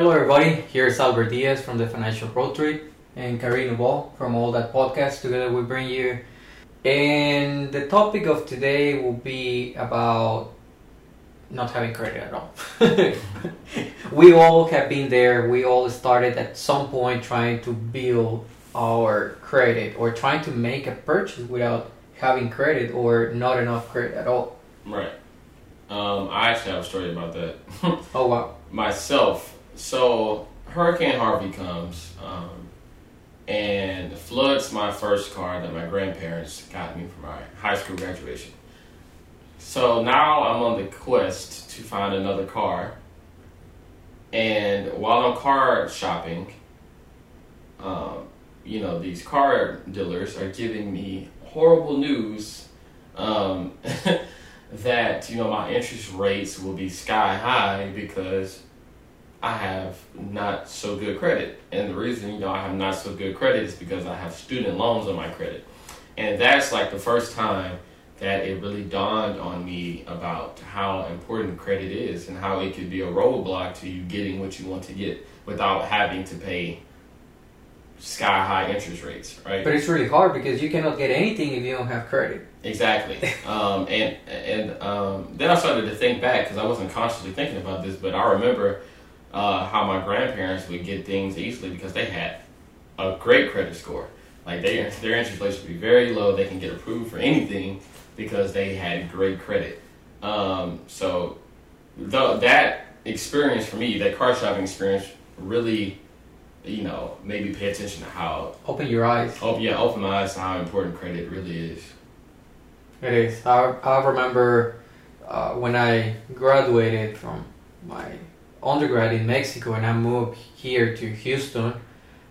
Hello, everybody. Here's Albert Diaz from the Financial Trip and Khyrie Neveaux from All That Podcast. Together, we bring you. And the topic of today will be about not having credit at all. we all have been there. We all started at some point trying to build our credit or trying to make a purchase without having credit or not enough credit at all. Right. Um, I actually have a story about that. Oh, wow. Myself. So Hurricane Harvey comes um, and floods my first car that my grandparents got me for my high school graduation. So now I'm on the quest to find another car. And while I'm car shopping, um, you know, these car dealers are giving me horrible news um, that, you know, my interest rates will be sky high because I have not so good credit. And the reason, you know, I have not so good credit is because I have student loans on my credit. And that's like the first time that it really dawned on me about how important credit is and how it could be a roadblock to you getting what you want to get without having to pay sky high interest rates, right? But it's really hard because you cannot get anything if you don't have credit. Exactly. um, and and um, then I started to think back because I wasn't consciously thinking about this, but I remember uh, how my grandparents would get things easily because they had a great credit score. Like they, their interest rates would be very low. They can get approved for anything because they had great credit. Um, so the, that experience for me, that car shopping experience, really, you know, made me pay attention to how. Open your eyes. Oh yeah, open my eyes to how important credit really is. It is. I, I remember uh, when I graduated from my undergrad in Mexico and I moved here to Houston.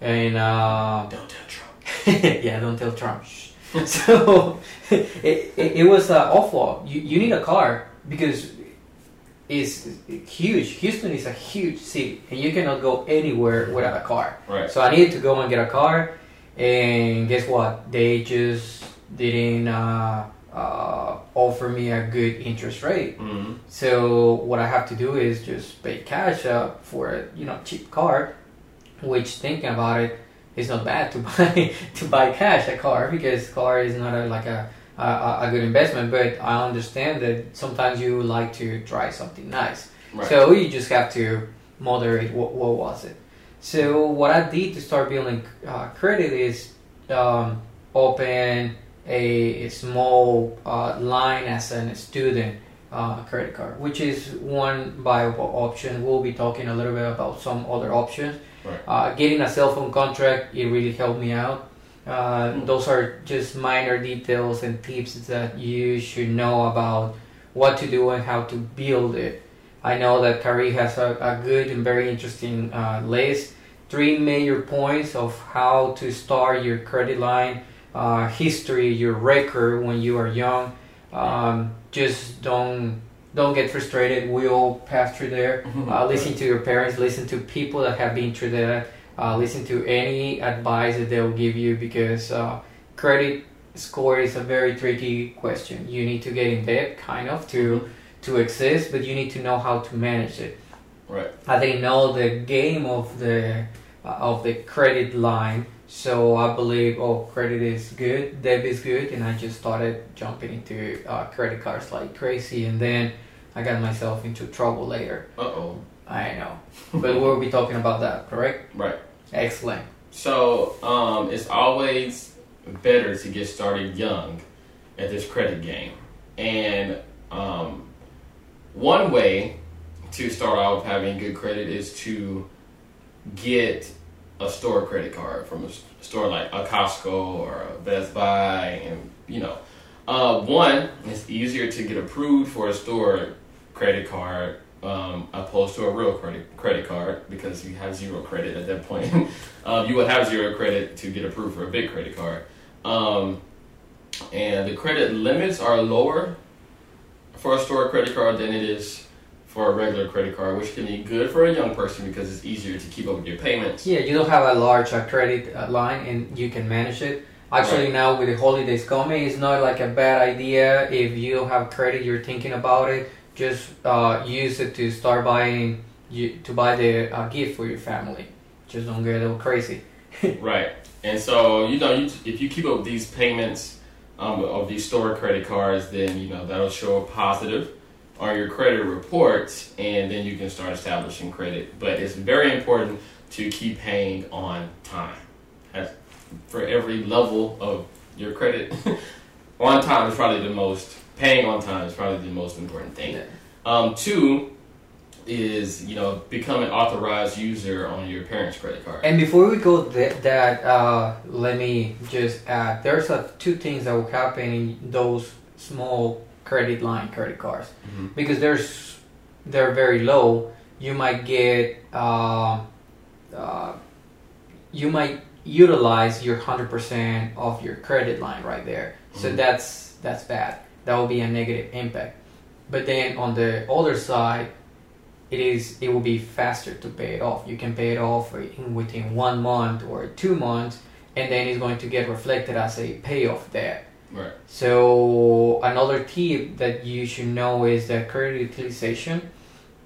And uh, Don't tell Trump. yeah, don't tell Trump. So it, it, it was uh, awful. You, you need a car because it's huge. Houston is a huge city and you cannot go anywhere without a car. Right. So I needed to go and get a car, and guess what? They just didn't uh, uh, offer me a good interest rate. hmm So what I have to do is just pay cash uh, for a you know cheap car, which thinking about it is not bad to buy to buy cash a car because car is not a, like a, a a good investment. But I understand that sometimes you like to try something nice. Right. So you just have to moderate what, what was it. So what I did to start building uh, credit is um, open a, a small uh, line as a student uh, credit card, which is one viable option. We'll be talking a little bit about some other options. Right. Uh, getting a cell phone contract, it really helped me out. Uh, Mm. those are just minor details and tips that you should know about what to do and how to build it. I know that Khyrie has a, a good and very interesting uh, list. Three major points of how to start your credit line, uh, history, your record when you are young. Um, just don't don't get frustrated. We all pass through there. Uh, listen to your parents. Listen to people that have been through that. Uh, listen to any advice that they'll give you because uh, credit score is a very tricky question. You need to get in debt, kind of, to to exist, but you need to know how to manage it. Right. I didn't know the game of the uh, of the credit line, so I believe oh credit is good, debit is good, and I just started jumping into uh, credit cards like crazy, and then I got myself into trouble later. Uh oh. I know, but we'll be talking about that, correct? Right. Excellent. So um, it's always better to get started young at this credit game. And um, one way to start out with having good credit is to get a store credit card from a store like a Costco or a Best Buy, and you know, uh, one it's easier to get approved for a store credit card um, opposed to a real credit credit card because you have zero credit at that point. um, you would have zero credit to get approved for a big credit card, um, and the credit limits are lower for a store credit card than it is for a regular credit card, which can be good for a young person because it's easier to keep up with your payments. Yeah, you don't have a large uh, credit uh, line and you can manage it. Actually, Right. now with the holidays coming, it's not like a bad idea if you don't have credit. You're thinking about it. Just uh, use it to start buying you to buy the uh, gift for your family. Just don't get all crazy. right. And so you know, you, if you keep up these payments um, of these store credit cards, then you know that'll show a positive on your credit reports, and then you can start establishing credit. But it's very important to keep paying on time. As for every level of your credit, on time is probably the most. Paying on time is probably the most important thing. Yeah. Um, two is you know become an authorized user on your parents' credit card. And before we go th- that, uh, let me just add: there's uh, two things that will happen in those small credit line credit cards Mhm. because there's they're very low. You might get uh, uh, you might utilize your hundred percent of your credit line right there. So Mhm. that's that's bad. That will be a negative impact. But then on the other side, it is it will be faster to pay it off. You can pay it off in within one month or two months, and then it's going to get reflected as a payoff debt. Right. So another tip that you should know is that credit utilization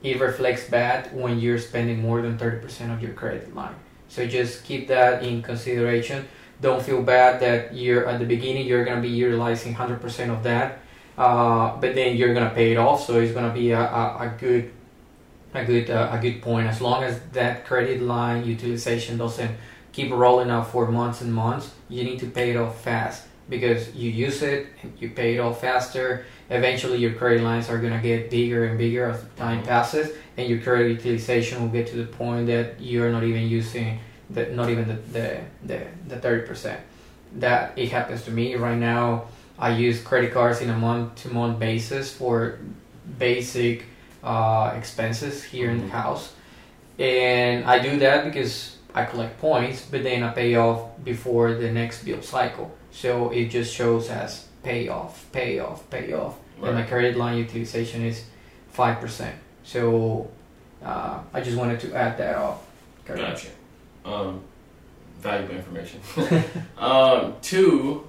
it reflects bad when you're spending more than 30% of your credit line. So just keep that in consideration. Don't feel bad that you're at the beginning you're gonna be utilizing 100% of that, uh, but then you're gonna pay it off. So it's gonna be a, a, a good a good uh, a good point as long as that credit line utilization doesn't keep rolling out for months and months. You need to pay it off fast because you use it you pay it off faster. Eventually, your credit lines are gonna get bigger and bigger as time passes, and your credit utilization will get to the point that you're not even using the not even the the the, the thirty percent. That it happens to me right now. I use credit cards in a month to month basis for basic uh, expenses here in the Mhm. house, and I do that because I collect points, but then I pay off before the next bill cycle. So it just shows as payoff, payoff, pay off, pay off, and my credit line utilization is five percent. So uh, I just wanted to add that off. Gotcha. Um, valuable information. um, two,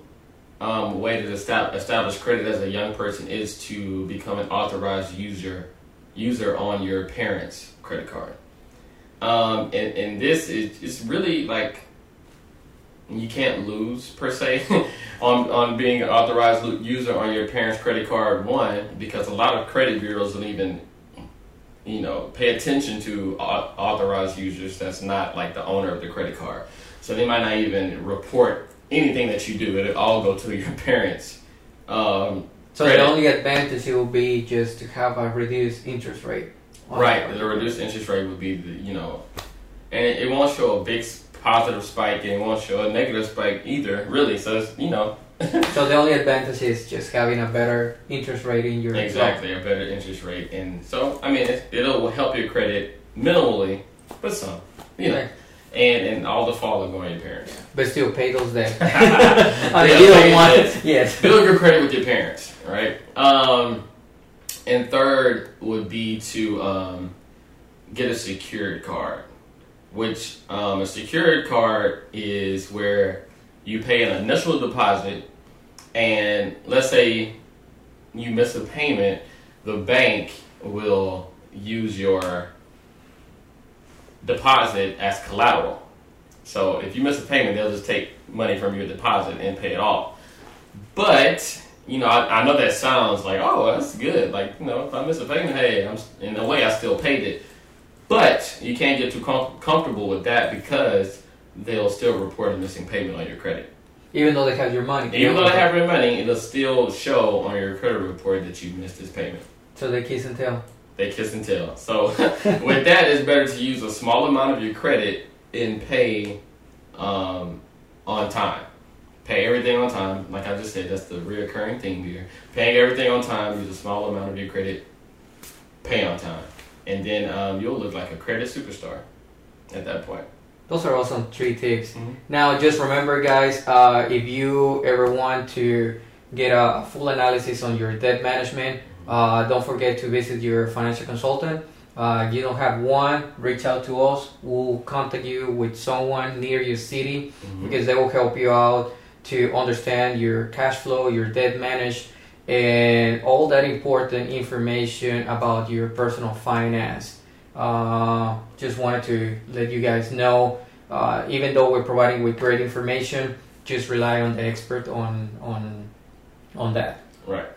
um, way to establish credit as a young person is to become an authorized user user on your parents' credit card. Um, and, and this is it's really like you can't lose per se on on being an authorized user on your parents' credit card. One, because a lot of credit bureaus don't even you know pay attention to authorized users that's not like the owner of the credit card. So they might not even report anything that you do. It'll all go to your parents. Um, So Credit. the only advantage it will be just to have a reduced interest rate. Right, the reduced interest rate would be the you know, and it, won't show a big positive spike and it won't show a negative spike either. Really, so it's, you know So the only advantage is just having a better interest rate in your exactly a better interest rate, and so I mean it, it'll help your credit minimally, but some you know, and and all the following going to your parents. But still pay those debts. I mean, you don't want debts. yes. build your credit with your parents, right? Um, and third would be to um, get a secured card, which um, a secured card is where you pay an initial deposit, and let's say you miss a payment, the bank will use your deposit as collateral. So if you miss a payment, they'll just take money from your deposit and pay it off. But you know, I, I know that sounds like, oh, that's good. Like you know, if I miss a payment, hey, I'm in a way I still paid it. But you can't get too com- comfortable with that because they'll still report a missing payment on your credit. Even though they have your money. Even though they have your money, it'll still show on your credit report that you missed this payment. So they kiss and tell. They kiss and tell. So with that, it's better to use a small amount of your credit and pay um, on time. Pay everything on time. Like I just said, that's the reoccurring theme here. Paying everything on time. Use a small amount of your credit. Pay on time, and then um, you'll look like a credit superstar at that point. Those are awesome three tips. Mhm. Now, just remember, guys, uh, if you ever want to get a full analysis on your debt management, uh, don't forget to visit your financial consultant. Uh, if you don't have one, reach out to us. We'll contact you with someone near your city Mhm. because they will help you out to understand your cash flow, your debt manage, and all that important information about your personal finance. Uh, just wanted to let you guys know, uh, even though we're providing with great information, just rely on the expert on on on that. Right.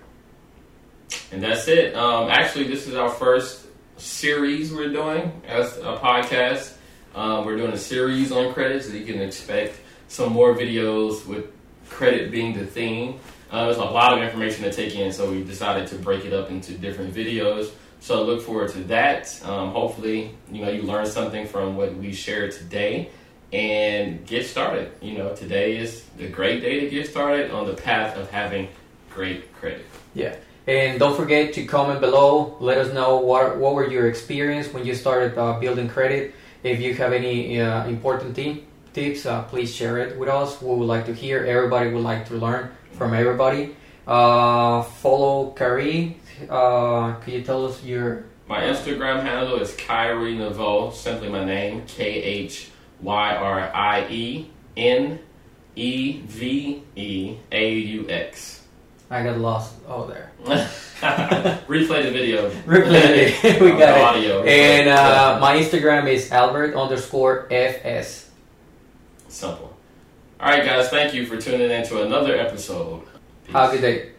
And that's it. Um, actually, this is our first series we're doing as a podcast. Um, we're doing a series on credit, so you can expect some more videos with credit being the theme. Uh, there's a lot of information to take in, so we decided to break it up into different videos. So look forward to that. Um, hopefully, you know you learned something from what we shared today, and get started. You know, today is the great day to get started on the path of having great credit. Yeah. And don't forget to comment below. Let us know what what were your experience when you started uh, building credit. If you have any uh, important t- tips, uh, please share it with us. We would like to hear. Everybody would like to learn from everybody. Uh, follow Khyrie. Uh, can you tell us your My Instagram handle is Khyrie Neveaux, simply my name, K H Y R I E N E V E A U X. I got lost. Oh, there. Replay the video. Replay it. we Uh, got it. audio. And uh, my Instagram is Albert underscore FS. Simple. All right, guys. Thank you for tuning in to another episode. Peace. Have a good day.